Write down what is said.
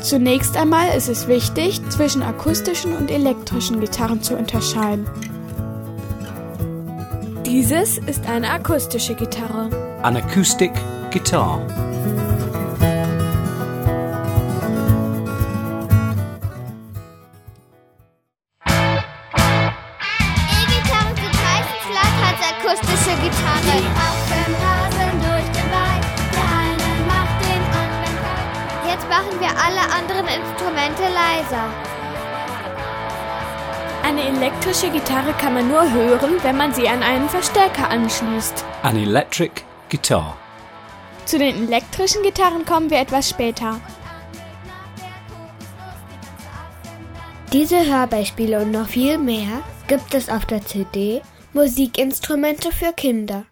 Zunächst einmal ist es wichtig, zwischen akustischen und elektrischen Gitarren zu unterscheiden. Dieses ist eine akustische Gitarre. An acoustic guitar. Akustische Gitarre. Jetzt machen wir alle anderen Instrumente leiser. Eine elektrische Gitarre kann man nur hören, wenn man sie an einen Verstärker anschließt. An electric guitar. Zu den elektrischen Gitarren kommen wir etwas später. Diese Hörbeispiele und noch viel mehr gibt es auf der CD Musikinstrumente für Kinder.